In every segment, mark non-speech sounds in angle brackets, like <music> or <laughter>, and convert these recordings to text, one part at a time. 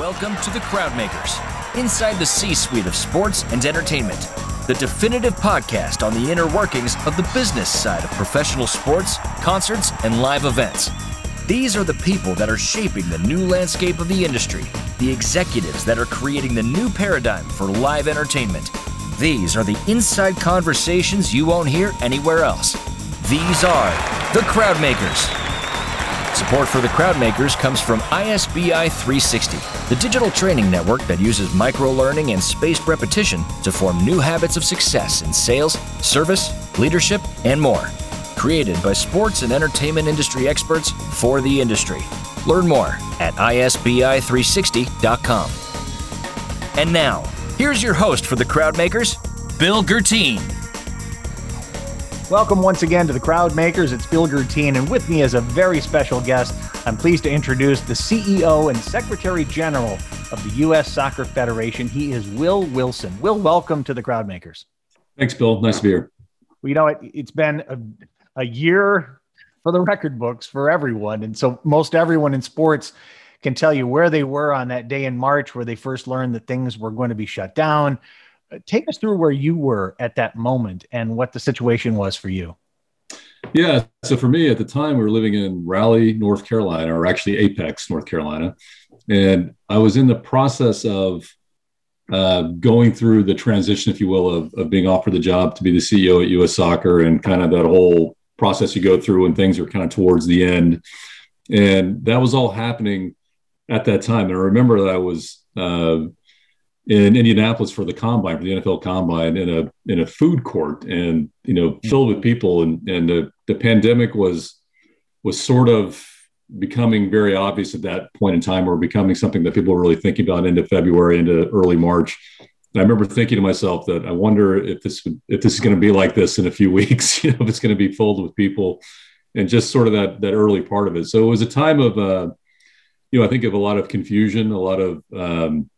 Welcome to the Crowdmakers, inside the C suite of sports and entertainment, the definitive podcast on the inner workings of the business side of professional sports, concerts, and live events. These are the people that are shaping the new landscape of the industry, the executives that are creating the new paradigm for live entertainment. These are the inside conversations you won't hear anywhere else. These are the Crowdmakers. Support for the Crowdmakers comes from ISBI 360, the digital training network that uses micro learning and spaced repetition to form new habits of success in sales, service, leadership, and more. Created by sports and entertainment industry experts for the industry. Learn more at isbi360.com. And now, here's your host for the Crowdmakers, Bill Guertin. Welcome once again to the Crowd Makers. It's Bill Guertin, and with me as a very special guest, I'm pleased to introduce the CEO and Secretary General of the U.S. Soccer Federation. He is Will Wilson. Will, welcome to the Crowd Makers. Thanks, Bill. Nice to be here. Well, you know, it, it's been a, a year for the record books for everyone. And so most everyone in sports can tell you where they were on that day in March where they first learned that things were going to be shut down take us through where you were at that moment and what the situation was for you. Yeah. So for me at the time, we were living in Raleigh, North Carolina, or actually Apex, North Carolina. And I was in the process of uh, going through the transition, if you will, of, of being offered the job to be the CEO at US Soccer and kind of that whole process you go through when things are kind of towards the end. And that was all happening at that time. And I remember that I was uh, in Indianapolis for the combine for the NFL combine in a in a food court and you know filled with people and and the, the pandemic was was sort of becoming very obvious at that point in time or becoming something that people were really thinking about into February into early March. And I remember thinking to myself that I wonder if this if this is going to be like this in a few <laughs> weeks, you know, if it's going to be filled with people and just sort of that that early part of it. So it was a time of uh, you know, I think of a lot of confusion, a lot of um,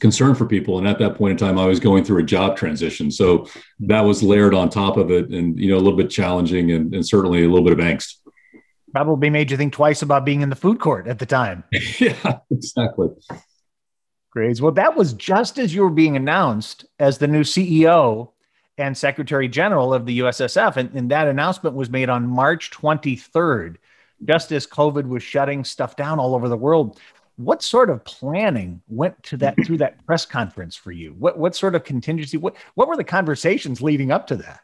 concern for people. And at that point in time, I was going through a job transition. So that was layered on top of it and, you know, a little bit challenging and, and certainly a little bit of angst. Probably made you think twice about being in the food court at the time. <laughs> yeah, exactly. Great. Well, that was just as you were being announced as the new CEO and Secretary General of the USSF. And, and that announcement was made on March 23rd, just as COVID was shutting stuff down all over the world what sort of planning went to that through that <clears throat> press conference for you? What what sort of contingency? What what were the conversations leading up to that?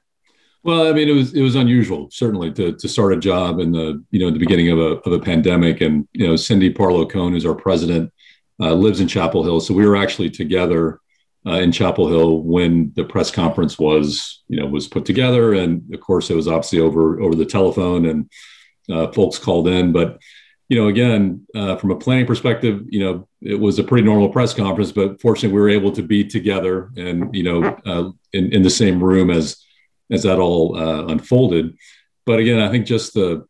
Well, I mean, it was it was unusual certainly to to start a job in the you know the beginning of a of a pandemic, and you know Cindy Parlow Cone, who's our president, uh, lives in Chapel Hill, so we were actually together uh, in Chapel Hill when the press conference was you know was put together, and of course it was obviously over over the telephone, and uh, folks called in, but you know, again, uh, from a planning perspective, you know, it was a pretty normal press conference, but fortunately, we were able to be together and you know, uh, in in the same room as as that all uh, unfolded. But again, I think just the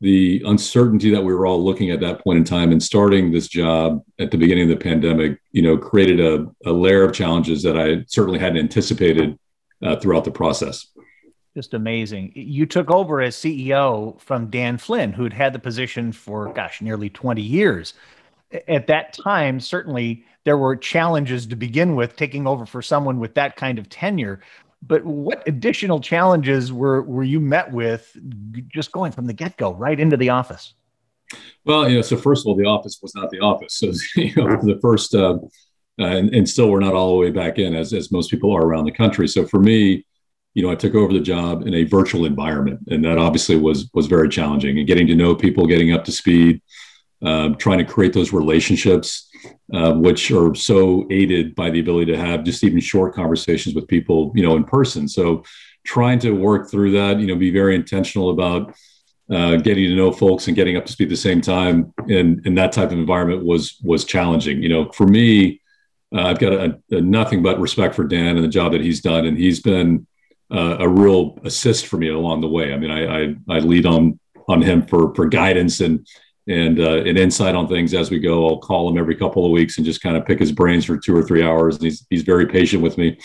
the uncertainty that we were all looking at that point in time and starting this job at the beginning of the pandemic, you know, created a, a layer of challenges that I certainly hadn't anticipated uh, throughout the process just amazing. You took over as CEO from Dan Flynn, who'd had the position for, gosh, nearly 20 years. At that time, certainly there were challenges to begin with taking over for someone with that kind of tenure. But what additional challenges were, were you met with just going from the get go right into the office? Well, you know, so first of all, the office was not the office. <laughs> So, you know, the first, uh, uh, and, and still we're not all the way back in as, as most people are around the country. So for me, you know, I took over the job in a virtual environment, and that obviously was was very challenging. And getting to know people, getting up to speed, um, trying to create those relationships, uh, which are so aided by the ability to have just even short conversations with people, you know, in person. So, trying to work through that, you know, be very intentional about uh, getting to know folks and getting up to speed at the same time in in that type of environment was was challenging. You know, for me, uh, I've got a, a nothing but respect for Dan and the job that he's done, and he's been uh, a real assist for me along the way. I mean, I I, I lead on on him for for guidance and and uh, insight on things as we go. I'll call him every couple of weeks and just kind of pick his brains for two or three hours. And he's he's very patient with me.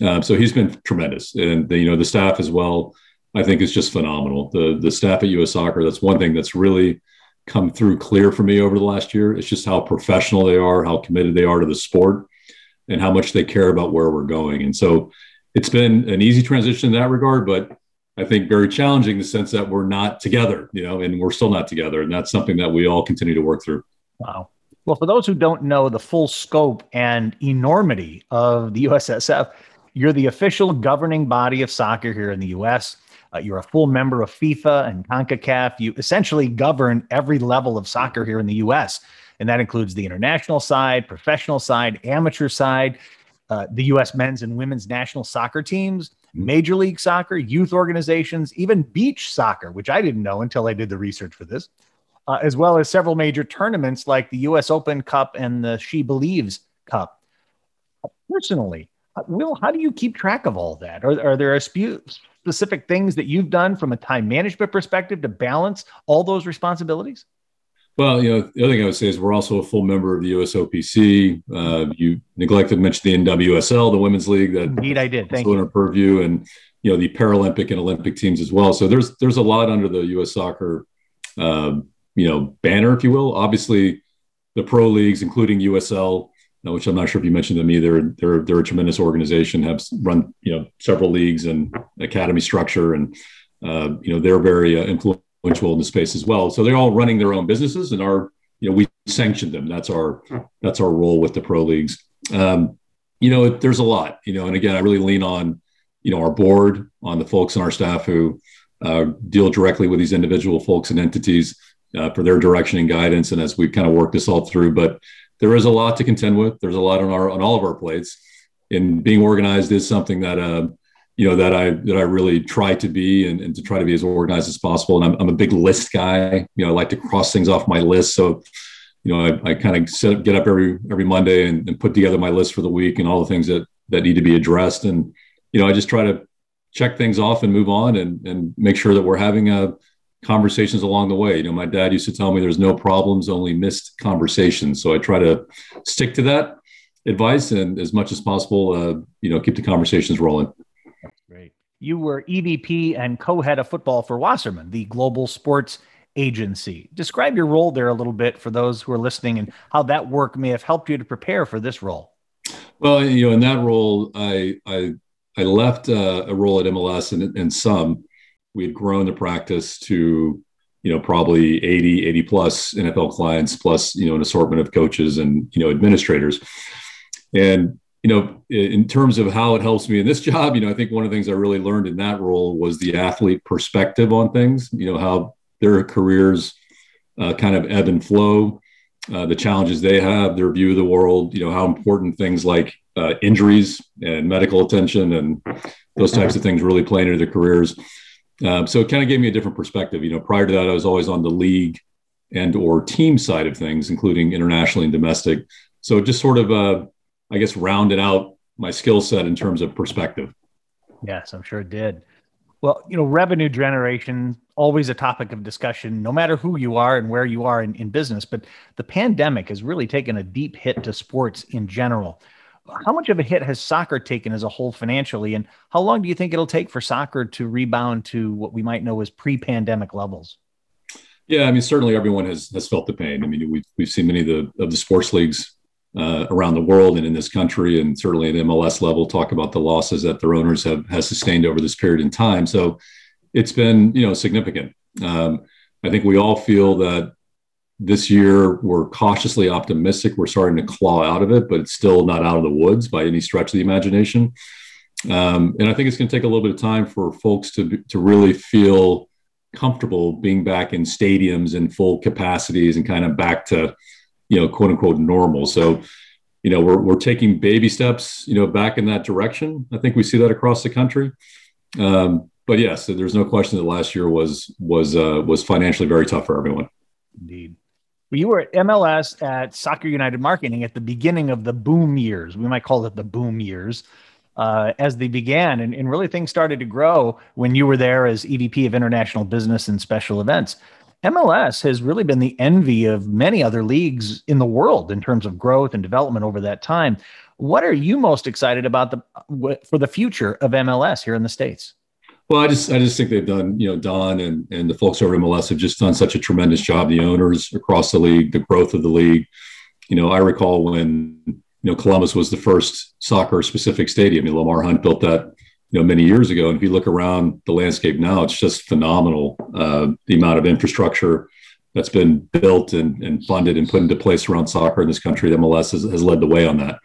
Um, so he's been tremendous, and the, you know the staff as well. I think is just phenomenal. The the staff at U.S. Soccer. That's one thing that's really come through clear for me over the last year. It's just how professional they are, how committed they are to the sport, and how much they care about where we're going. And so it's been an easy transition in that regard, but I think very challenging in the sense that we're not together, you know, and we're still not together. And that's something that we all continue to work through. Wow. Well, for those who don't know the full scope and enormity of the USSF, you're the official governing body of soccer here in the US. Uh, you're a full member of FIFA and CONCACAF. You essentially govern every level of soccer here in the US. And that includes the international side, professional side, amateur side, uh, the US men's and women's national soccer teams, mm-hmm. Major League Soccer, youth organizations, even beach soccer, which I didn't know until I did the research for this, uh, as well as several major tournaments like the US Open Cup and the SheBelieves Cup. Personally, uh, Will, how do you keep track of all that? Are, are there spe- specific things that you've done from a time management perspective to balance all those responsibilities? Well, you know, the other thing I would say is we're also a full member of the USOPC. Uh, you neglected to mention the NWSL, the women's league. That indeed I did. Thank you. Our purview, and you know the Paralympic and Olympic teams as well. So there's there's a lot under the U.S. Soccer, uh, you know, banner, if you will. Obviously, the pro leagues, including USL, which I'm not sure if you mentioned them either. They're they're a tremendous organization. Have run you know several leagues and academy structure, and uh, you know they're very uh, influential in the space as well. So they're all running their own businesses, and our you know we sanction them. That's our that's our role with the pro leagues. Um, you know, there's a lot. You know, and again, I really lean on you know our board, on the folks on our staff who uh, deal directly with these individual folks and entities uh, for their direction and guidance. And as we kind of work this all through, but there is a lot to contend with. There's a lot on our on all of our plates, and being organized is something that uh, you know that I that I really try to be and, and to try to be as organized as possible. And I'm, I'm a big list guy. You know, I like to cross things off my list. So, you know, I, I kind of set, get up every every Monday and, and put together my list for the week and all the things that that need to be addressed. And you know, I just try to check things off and move on and and make sure that we're having a conversations along the way. You know, my dad used to tell me there's no problems, only missed conversations. So I try to stick to that advice and as much as possible, uh, you know, keep the conversations rolling. You were EVP and co-head of football for Wasserman, the global sports agency. Describe your role there a little bit for those who are listening and how that work may have helped you to prepare for this role. Well, you know, in that role, I I, I left uh, a role at MLS and, and some we had grown the practice to you know probably 80 80 plus nfl clients plus you know an assortment of coaches and you know administrators and you know in terms of how it helps me in this <laughs> job you know i think one of the things i really learned in that role was the athlete perspective on things you know how their careers uh, kind of ebb and flow uh, the challenges they have their view of the world you know how important things like uh, injuries and medical attention and those types of things really play into their careers um, so it kind of gave me a different perspective. You know, prior to that, I was always on the league and or team side of things, including internationally and domestic. So just sort of, uh, I guess, rounded out my skill set in terms of perspective. Yes, I'm sure it did. Well, you know, revenue generation always a topic of discussion, no matter who you are and where you are in, in business. But the pandemic has really taken a deep hit to sports in general how much of a hit has soccer taken as a whole financially, and how long do you think it'll take for soccer to rebound to what we might know as pre-pandemic levels? Yeah, I mean, certainly everyone has has felt the pain. I mean, we've we've seen many of the of the sports leagues uh, around the world and in this country, and certainly at MLS level, talk about the losses that their owners have has sustained over this period in time. So it's been you know significant. Um, I think we all feel that this year, we're cautiously optimistic. We're starting to claw out of it, but it's still not out of the woods by any stretch of the imagination. Um, and I think it's going to take a little bit of time for folks to to really feel comfortable being back in stadiums in full capacities and kind of back to, you know, quote unquote normal. So, you know, we're we're taking baby steps, you know, back in that direction. I think we see that across the country. Um, but yes, there's no question that last year was was uh, was financially very tough for everyone. Indeed. Well, you were at MLS at Soccer United Marketing at the beginning of the boom years. We might call it the boom years. Uh, as they began, and, and really things started to grow when you were there as EVP of International Business and Special Events. MLS has really been the envy of many other leagues in the world in terms of growth and development over that time. What are you most excited about the for the future of MLS here in the states? Well, I just I just think they've done, you know, Don and and the folks over at MLS have just done such a tremendous job. The owners across the league, the growth of the league. You know, I recall when you know Columbus was the first soccer specific stadium. Lamar Hunt built that you know many years ago. And if you look around the landscape now, it's just phenomenal. Uh, the amount of infrastructure that's been built and, and funded and put into place around soccer in this country. The MLS has, has led the way on that.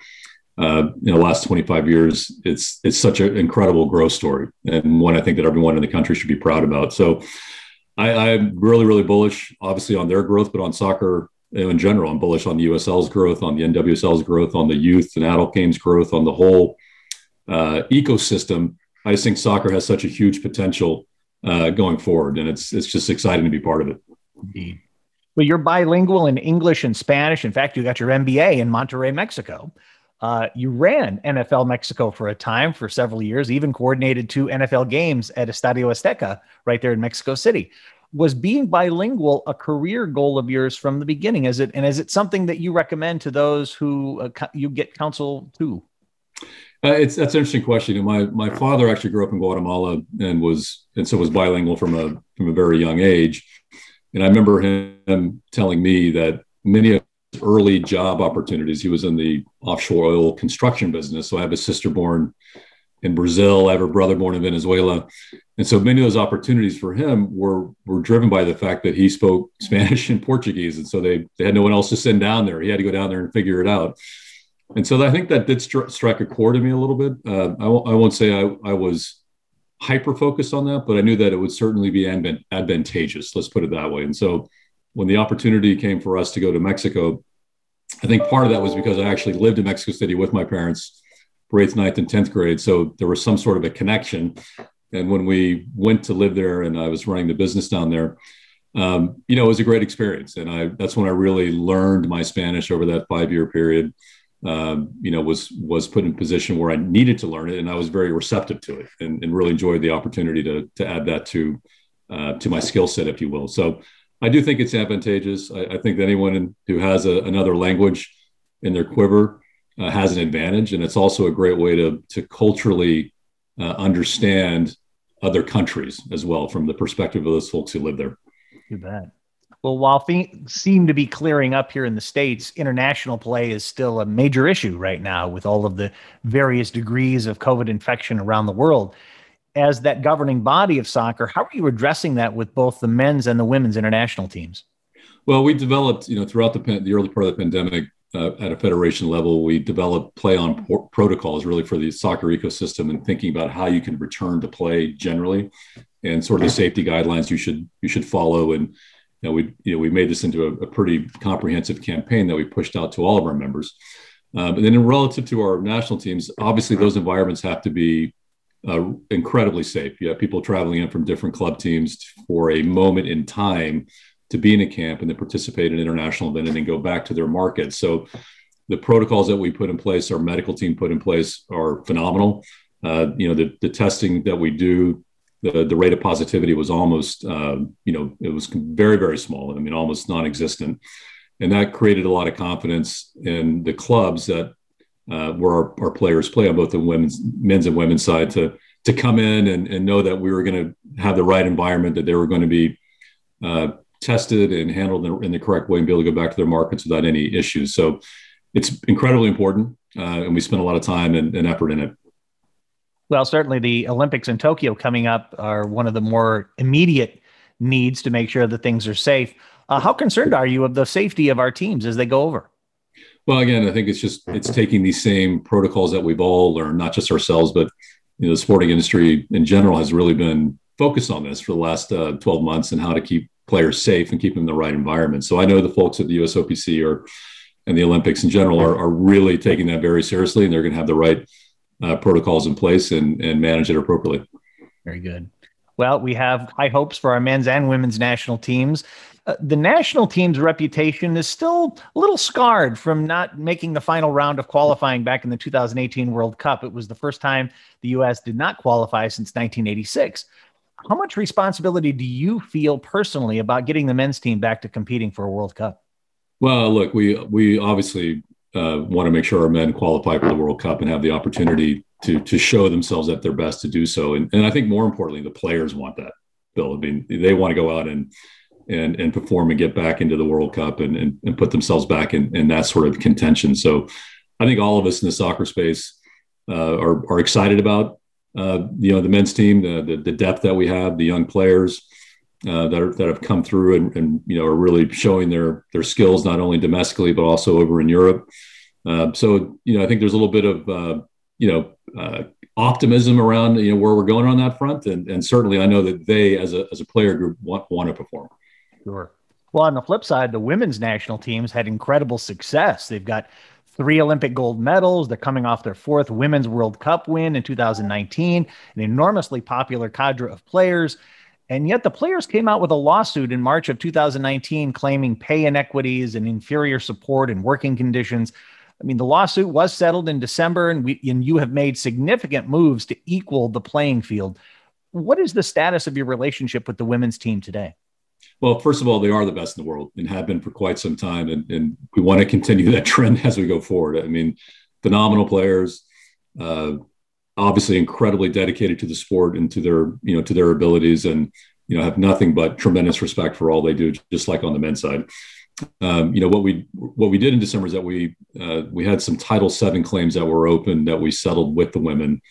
Uh, in the last 25 years, it's it's such an incredible growth story and one I think that everyone in the country should be proud about. So I, am really really bullish, obviously on their growth, but on soccer in general. I'm bullish on the USL's growth, on the NWSL's growth, on the youth and adult games growth, on the whole uh, ecosystem. I just think soccer has such a huge potential uh, going forward, and it's it's just exciting to be part of it. Indeed. Well, you're bilingual in English and Spanish. In fact, you got your MBA in Monterrey, Mexico. Uh, you ran NFL Mexico for a time, for several years, even coordinated two NFL games at Estadio Azteca right there in Mexico City. Was being bilingual a career goal of yours from the beginning? Is it and is it something that you recommend to those who uh, you get counsel to? Uh, it's that's an interesting question. My my father actually grew up in Guatemala and was and so was bilingual from a from a very young age. And I remember him telling me that many of his early job opportunities. He was in the offshore oil construction business. So I have a sister born in Brazil. I have a brother born in Venezuela. And so many of those opportunities for him were were driven by the fact that he spoke Spanish and Portuguese. And so they, they had no one else to send down there. He had to go down there and figure it out. And so I think that did stri- strike a chord in me a little bit. Uh, I w- I won't say I, I was hyper focused on that, but I knew that it would certainly be advantageous. Let's put it that way. And so when the opportunity came for us to go to Mexico, I think part of that was because I actually lived in Mexico City with my parents for eighth, ninth, and 10th grade. So there was some sort of a connection. And when we went to live there and I was running the business down there, um, you know, it was a great experience. And I, that's when I really learned my Spanish over that five year period. Um, you know, was, was put in a position where I needed to learn it and I was very receptive to it and, and really enjoyed the opportunity to, to add that to, uh, to my skill set, if you will. So I do think it's advantageous. I, I think that anyone who has a, another language in their quiver uh, has an advantage, and it's also a great way to to culturally uh, understand other countries as well from the perspective of those folks who live there. You bet. Well, while things seem to be clearing up here in the States, international play is still a major issue right now with all of the various degrees of COVID infection around the world as that governing body of soccer, how are you addressing that with both the men's and the women's international teams? Well, we developed, you know, throughout the, the early part of the pandemic, uh, at a federation level, we developed play on por- protocols really for the soccer ecosystem and thinking about how you can return to play generally, and sort of the safety guidelines you should you should follow. And you know, we you know we made this into a, a pretty comprehensive campaign that we pushed out to all of our members. Um, and then, in relative to our national teams, obviously those environments have to be uh, incredibly safe. You have people traveling in from different club teams for a moment in time to be in a camp and then participate in an international event and then go back to their market. So the protocols that we put in place, our medical team put in place, are phenomenal. Uh, you know, the, the testing that we do, the, the rate of positivity was almost, uh, you know, it was very, very small. I mean, almost non-existent. And that created a lot of confidence in the clubs that uh, where our, our, players play on both the women's, men's and women's side to to come in and, and know that we were going to have the right environment, that they were going to be uh, tested and handled in the, in the, correct way, and be able to go back to their markets without any issues. So it's incredibly important, uh, and we spent a lot of time and, and effort in it. Well, certainly the Olympics in Tokyo coming up are one of the more immediate needs to make sure that things are safe. Uh, how concerned are you of the safety of our teams as they go over? Well, again, I think it's just it's taking these same protocols that we've all learned, not just ourselves, but you know, the sporting industry in general has really been focused on this for the last uh, 12 months and how to keep players safe and keep them in the right environment. So I know the folks at the USOPC or and the Olympics in general are, are really taking that very seriously, and they're going to have the right uh, protocols in place and and manage it appropriately. Very good. Well, we have high hopes for our men's and women's national teams. Uh, the national team's reputation is still a little scarred from not making the final round of qualifying back in the 2018 World Cup. It was the first time the U.S. did not qualify since 1986. How much responsibility do you feel personally about getting the men's team back to competing for a World Cup? Well, look, we we obviously uh, want to make sure our men qualify for the World Cup and have the opportunity to to show themselves at their best to do so. And, and I think more importantly, the players want that. Bill, I mean, they want to go out and and and perform and get back into the World Cup and and, and put themselves back in, in that sort of contention. So, I think all of us in the soccer space uh, are are excited about uh, you know the men's team, the, the, the depth that we have, the young players uh, that are, that have come through and, and you know are really showing their their skills not only domestically but also over in Europe. Uh, so you know I think there's a little bit of uh, you know uh, optimism around you know where we're going on that front, and, and certainly I know that they as a as a player group want want to perform. Sure. Well, on the flip side, the women's national teams had incredible success. They've got three Olympic gold medals. They're coming off their fourth Women's World Cup win in 2019, an enormously popular cadre of players. And yet the players came out with a lawsuit in March of 2019 claiming pay inequities and inferior support and working conditions. I mean, the lawsuit was settled in December, and, we, and you have made significant moves to equal the playing field. What is the status of your relationship with the women's team today? Well, first of all, they are the best in the world and have been for quite some time. And, and we want to continue that trend <laughs> as we go forward. I mean, phenomenal players, uh, obviously incredibly dedicated to the sport and to their, you know, to their abilities and, you know, have nothing but tremendous respect for all they do, just like on the men's side. Um, you know, what we, what we did in December is that we, uh, we had some Title seven claims that were open that we settled with the women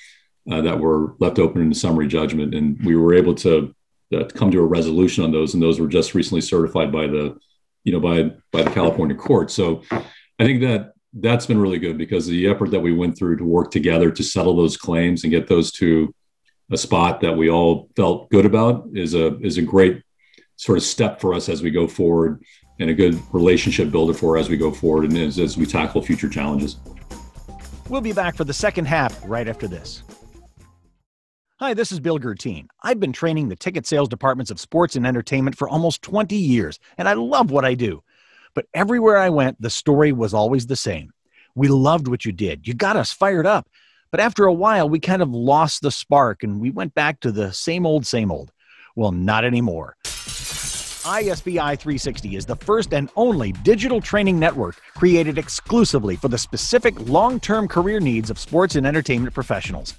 uh, that were left open in the summary judgment. And we were able to, uh, to come to a resolution on those, and those were just recently certified by the, you know, by by the California court. So I think that that's been really good because the effort that we went through to work together to settle those claims and get those to a spot that we all felt good about is a is a great sort of step for us as we go forward and a good relationship builder for as we go forward and as, as we tackle future challenges. We'll be back for the second half right after this. Hi, this is Bill Guertin. I've been training the ticket sales departments of sports and entertainment for almost 20 years, and I love what I do. But everywhere I went, the story was always the same. We loved what you did. You got us fired up. But after a while, we kind of lost the spark and we went back to the same old, same old. Well, not anymore. ISBI 360 is the first and only digital training network created exclusively for the specific long term career needs of sports and entertainment professionals.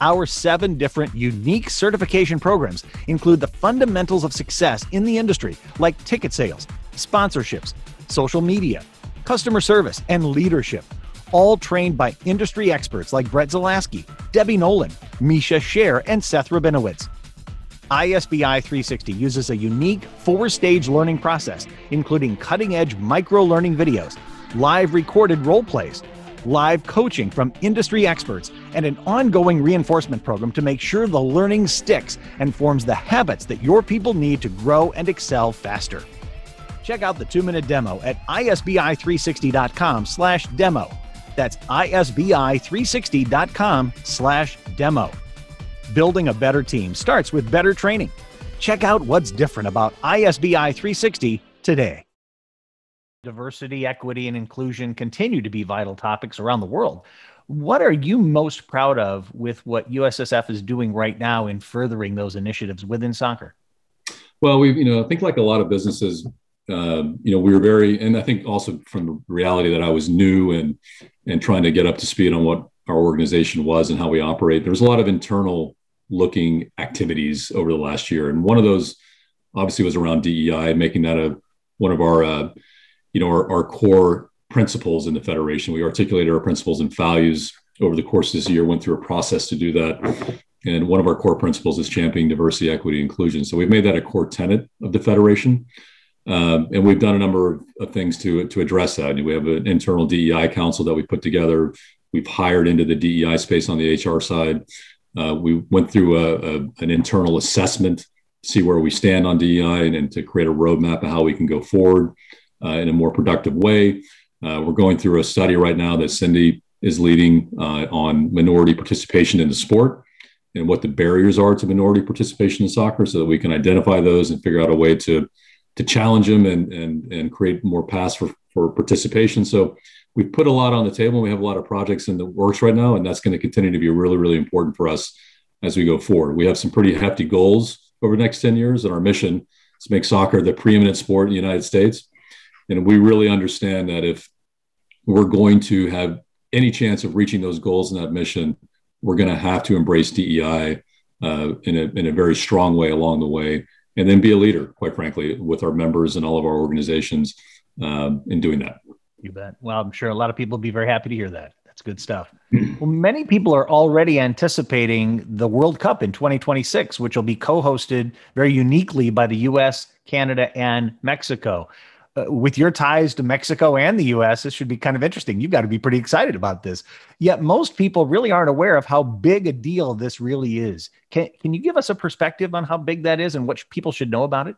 Our seven different unique certification programs include the fundamentals of success in the industry, like ticket sales, sponsorships, social media, customer service, and leadership, all trained by industry experts like Brett Zalaski, Debbie Nolan, Misha Scher, and Seth Rabinowitz. ISBI 360 uses a unique four stage learning process, including cutting edge micro learning videos, live recorded role plays, live coaching from industry experts, and an ongoing reinforcement program to make sure the learning sticks and forms the habits that your people need to grow and excel faster. Check out the two-minute demo at isbi360.com slash demo. That's isbi360.com slash demo. Building a better team starts with better training. Check out what's different about ISBI 360 today. Diversity, equity, and inclusion continue to be vital topics around the world. What are you most proud of with what USSF is doing right now in furthering those initiatives within soccer? Well, we, you know, I think like a lot of businesses, uh, you know, we were very, and I think also from the reality that I was new and and trying to get up to speed on what our organization was and how we operate. There was a lot of internal looking activities over the last year, and one of those obviously was around DEI, making that a one of our uh, you know, our, our core principles in the Federation. We articulated our principles and values over the course of this year, went through a process to do that. And one of our core principles is championing diversity, equity, inclusion. So we've made that a core tenet of the Federation. Um, and we've done a number of, of, things to, to address that. We have an internal DEI council that we put together. We've hired into the DEI space on the HR side. Uh, we went through a, a, an internal assessment, see where we stand on DEI, and, and to create a roadmap of how we can go forward uh, in a more productive way. Uh, we're going through a study right now that Cindy is leading uh, on minority participation in the sport and what the barriers are to minority participation in soccer so that we can identify those and figure out a way to to challenge them and and and create more paths for for participation. So we've put a lot on the table we have a lot of projects in the works right now and that's going to continue to be really really important for us as we go forward. We have some pretty hefty goals over the next 10 years and our mission is to make soccer the preeminent sport in the united states. And we really understand that if we're going to have any chance of reaching those goals in that mission, we're going to have to embrace DEI uh, in, a, in a very strong way along the way, and then be a leader, quite frankly, with our members and all of our organizations um, in doing that. You bet. Well, I'm sure a lot of people will be very happy to hear that. That's good stuff. <clears throat> well, many people are already anticipating the World Cup in 2026, which will be co hosted very uniquely by the US, Canada, and Mexico. Uh, with your ties to Mexico and the US, this should be kind of interesting. You've got to be pretty excited about this. Yet most people really aren't aware of how big a deal this really is. Can, can you give us a perspective on how big that is and what people should know about it?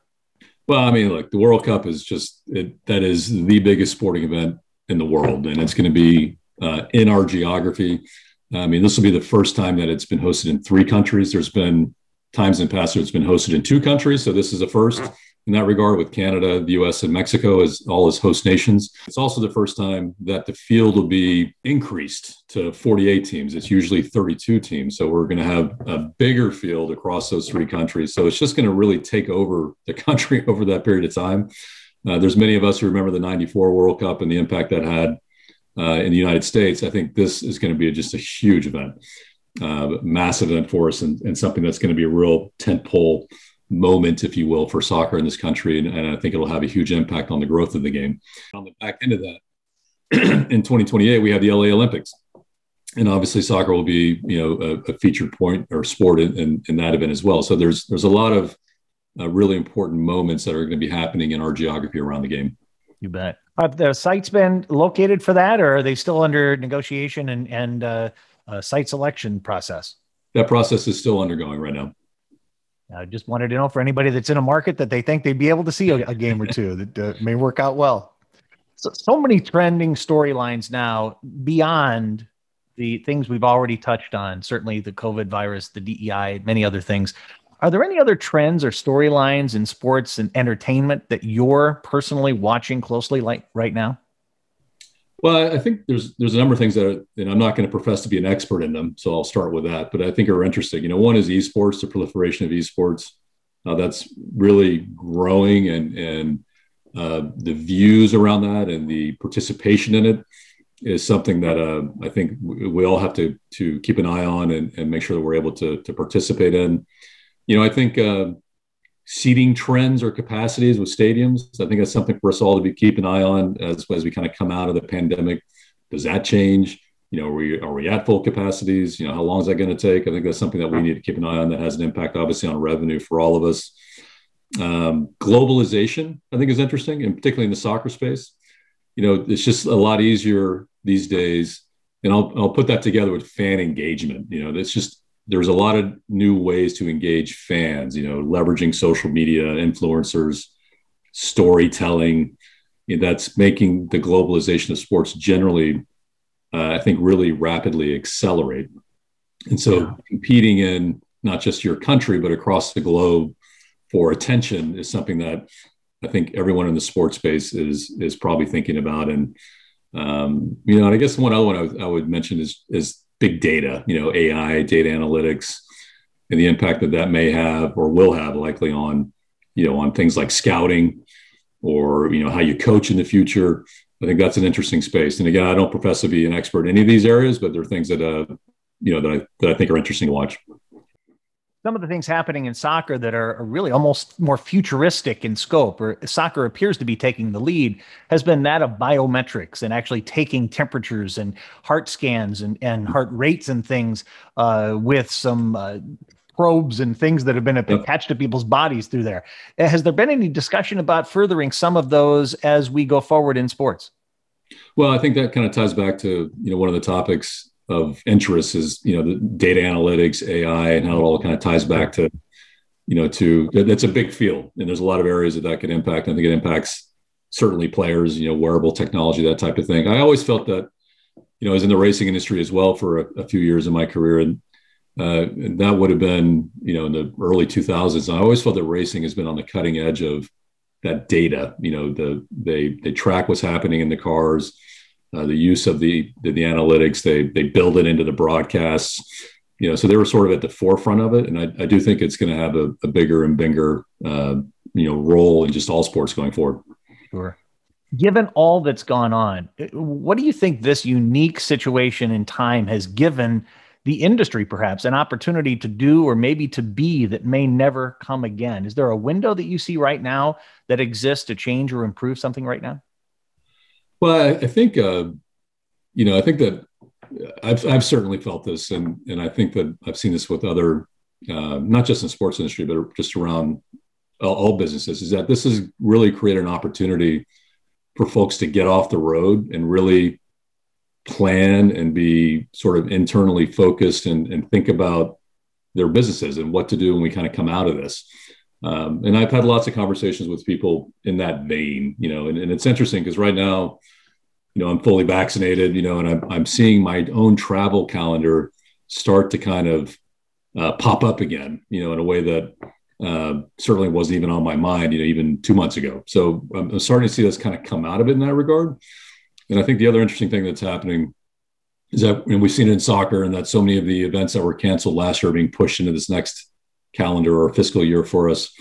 Well, I mean, look, the World Cup is just it, that is the biggest sporting event in the world, and it's going to be uh, in our geography. I mean, this will be the first time that it's been hosted in three countries. There's been times in the past where it's been hosted in two countries, so this is a first in that regard with Canada, the US, and Mexico as all as host nations. It's also the first time that the field will be increased to 48 teams. It's usually 32 teams. So we're going to have a bigger field across those three countries. So it's just going to really take over the <laughs> country over that period of time. Uh, there's many of us who remember the 94 World Cup and the impact that had uh, in the United States. I think this is going to be just a huge event, uh, massive event for us, and, and something that's going to be a real tent tentpole moment, if you will, for soccer in this country. And, and, I think it'll have a huge impact on the growth of the game. On the back end of that, <clears throat> in 2028, we have the LA Olympics. And obviously, soccer will be, you know, a, a featured point or sport in, in, in, that event as well. So there's there's a lot of uh, really important moments that are going to be happening in our geography around the game. You bet. Have the sites been located for that, or are they still under negotiation and and uh, uh, site selection process? That process is still undergoing right now. I just wanted to know for anybody that's in a market that they think they'd be able to see a, a game or <laughs> two that uh, may work out well. So, so many trending storylines now beyond the things we've already touched on. Certainly the COVID virus, the DEI, many other things. Are there any other trends or storylines in sports and entertainment that you're personally watching closely like right now? Well, I think there's there's a number of things that are, and I'm not going to profess to be an expert in them, so I'll start with that. But I think are interesting. You know, one is esports, the proliferation of esports. Uh, that's really growing, and and uh, the views around that and the participation in it is something that uh, I think we all have to to keep an eye on and, and make sure that we're able to to participate in. You know, I think uh, seating trends or capacities with stadiums. I think that's something for us all to be keep an eye on as, as we kind of come out of the pandemic. Does that change? You know, are we, are we at full capacities? You know, how long is that going to take? I think that's something that we need to keep an eye on that has an impact, obviously, on revenue for all of us. Um, globalization, I think, is interesting, and particularly in the soccer space. You know, it's just a lot easier these days. And I'll, I'll put that together with fan engagement. You know, it's just there's a lot of new ways to engage fans, you know, leveraging social media, influencers, storytelling. You know, that's making the globalization of sports generally, uh, I think, really rapidly accelerate. And so yeah. competing in not just your country, but across the globe for attention is something that I think everyone in the sports space is is probably thinking about. And um, you know, and I guess one other one I, w- I would mention is is big data, you know, AI, data analytics, and the impact that that may have or will have likely on, you know, on things like scouting or, you know, how you coach in the future. I think that's an interesting space. And again, I don't profess to be an expert in any of these areas, but there are things that, uh, you know, that I, that I think are interesting to watch some of the things happening in soccer that are, really almost more futuristic in scope, or soccer appears to be taking the lead, has been that of biometrics and actually taking temperatures and heart scans and, and heart rates and things uh, with some uh, probes and things that have been attached to people's bodies through there. Has there been any discussion about furthering some of those as we go forward in sports? Well, I think that kind of ties back to you know one of the topics of interest is you know the data analytics, AI, and how it all kind of ties back to you know to that's a big field, and there's a lot of areas that that could impact. I think it impacts certainly players, you know, wearable technology, that type of thing. I always felt that you know I was in the racing industry as well for a, a few years in my career, and uh, that would have been you know in the early 2000s. I always felt that racing has been on the cutting edge of that data. You know, the they they track what's happening in the cars uh, the use of the, the, the analytics. They they build it into the broadcasts. You know, so they were sort of at the forefront of it, and I, I do think it's going to have a, a, bigger and bigger uh, you know role in just all sports going forward. Sure. Given all that's gone on, what do you think this unique situation in time has given the industry perhaps an opportunity to do or maybe to be that may never come again? Is there a window that you see right now that exists to change or improve something right now? Well, I, I think, uh, you know, I think that I've, I've certainly felt this, and, and I think that I've seen this with other, uh, not just in sports industry, but just around all, all businesses, is that this has really created an opportunity for folks to get off the road and really plan and be sort of internally focused and, and think about their businesses and what to do when we kind of come out of this. Um, and I've had lots of conversations with people in that vein, you know, and, and it's interesting because right now, you know, I'm fully vaccinated, you know, and I'm, I'm seeing my own travel calendar start to kind of uh, pop up again, you know, in a way that uh, certainly wasn't even on my mind, you know, even two months ago. So I'm starting to see this kind of come out of it in that regard. And I think the other interesting thing that's happening is that and we've seen it in soccer and that so many of the events that were canceled last year are being pushed into this next calendar or fiscal year for us.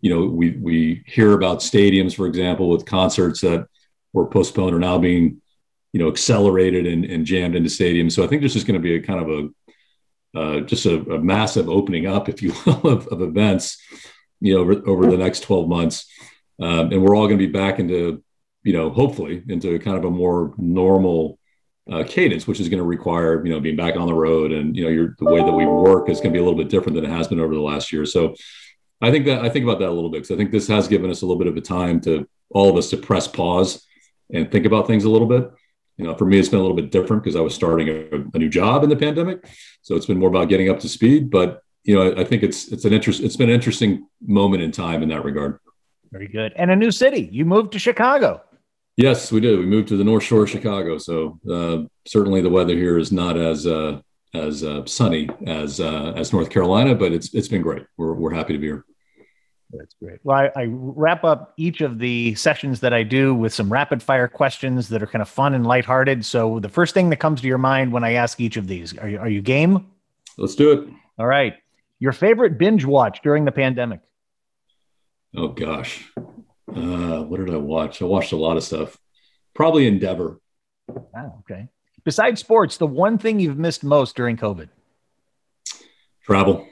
You know, we we hear about stadiums, for example, with concerts that were postponed are now being, you know, accelerated and, and jammed into stadiums. So I think this is going to be a kind of a uh, just a, a, massive opening up, if you <laughs> will, of, of events, you know, over, over, the next 12 months. Um, and we're all going to be back into you know, hopefully into kind of a more normal uh, cadence, which is going to require, you know, being back on the road and, you know, your, the way that we work is going to be a little bit different than it has been over the last year. So I think that I think about that a little bit because I think this has given us a little bit of a time to all of us to press pause and think about things a little bit. You know, for me, it's been a little bit different because I was starting a, a, new job in the pandemic, so it's been more about getting up to speed. But you know, I, I think it's it's an interest. It's been an interesting moment in time in that regard. Very good. And a new city. You moved to Chicago. Yes, we did. We moved to the North Shore of Chicago, so uh, certainly the weather here is not as uh, as uh, sunny as uh, as North Carolina, but it's it's been great. We're we're happy to be here. That's great. Well, I, I, wrap up each of the sessions that I do with some rapid fire questions that are kind of fun and lighthearted. So the first thing that comes to your mind when I ask each of these, are you are you game? Let's do it. All right. Your favorite binge watch during the pandemic? Oh gosh. Uh, what did I watch? I watched a lot of stuff. Probably Endeavour. Oh, okay. Besides sports, the one thing you've missed most during COVID? Travel.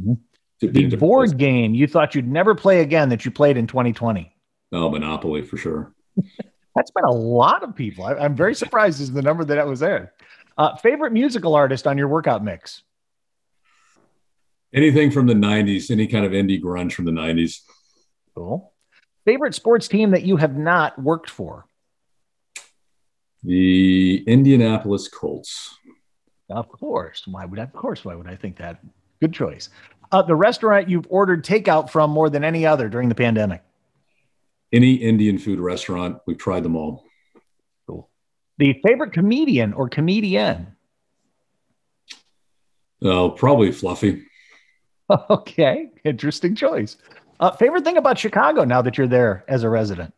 Mm-hmm. The board game you thought you'd never play again that you played in 2020. Oh, Monopoly for sure. <laughs> That's been a lot of people. I, am very surprised is the number that was there. Uh, favorite musical artist on your workout mix? Anything from the 90s, any kind of indie grunge from the 90s. Cool. Favorite sports team that you have not worked for? The Indianapolis Colts. Of course. Why would I, of course, why would I think that? Good choice. Uh, the restaurant you've ordered takeout from more than any other during the pandemic? Any Indian food restaurant. We've tried them all. Cool. The favorite comedian or comedian? Oh, probably Fluffy. <laughs> Okay. Interesting choice. Uh, favorite thing about Chicago now that you're there as a resident?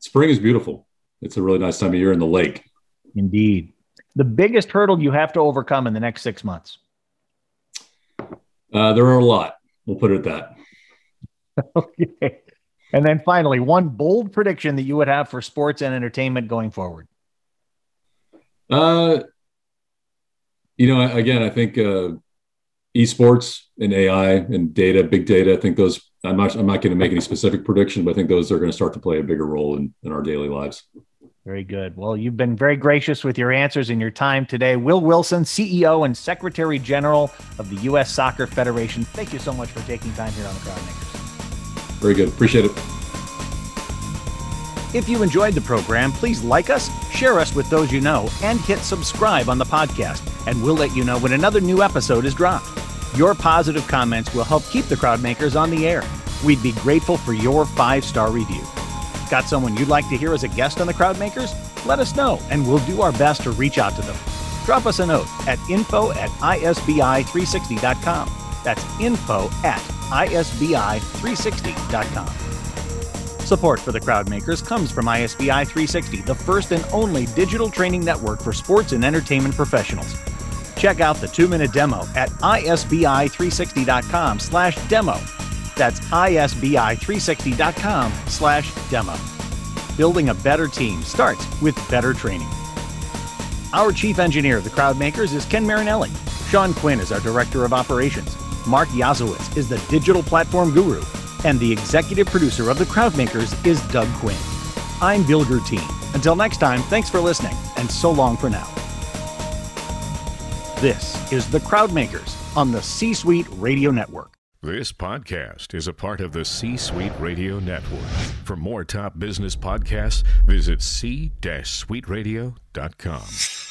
Spring is beautiful. It's a really nice time of year in the lake. Indeed. The biggest hurdle you have to overcome in the next six months? Uh, there are a lot. We'll put it at that. <laughs> okay. And then finally, one bold prediction that you would have for sports and entertainment going forward. Uh, you know, again, I think uh, esports and AI and data, big data. I think those. I'm not. I'm not going to make any specific prediction, but I think those are going to start to play a bigger role in, in our daily lives. Very good. Well, you've been very gracious with your answers and your time today. Will Wilson, CEO and Secretary General of the U.S. Soccer Federation. Thank you so much for taking time here on the Crowdmakers. Very good. Appreciate it. If you enjoyed the program, please like us, share us with those you know, and hit subscribe on the podcast, and we'll let you know when another new episode is dropped. Your positive comments will help keep the Crowdmakers on the air. We'd be grateful for your five star review. Got someone you'd like to hear as a guest on the Crowdmakers? Let us know, and we'll do our best to reach out to them. Drop us a note at info at isbi360.com. That's info at isbi360.com. Support for the Crowdmakers comes from ISBI 360, the first and only digital training network for sports and entertainment professionals. Check out the two-minute demo at isbi360.com slash demo. That's isbi360.com slash demo. Building a better team starts with better training. Our chief engineer of the Crowd Makers is Ken Marinelli. Sean Quinn is our director of operations. Mark Yazowitz is the digital platform guru. And the executive producer of the Crowdmakers is Doug Quinn. I'm Bill Guertin. Until next time, thanks for listening, and so long for now. This is the Crowdmakers on the C Suite Radio Network. This podcast is a part of the C Suite Radio Network. For more top business podcasts, visit c-suiteradio.com.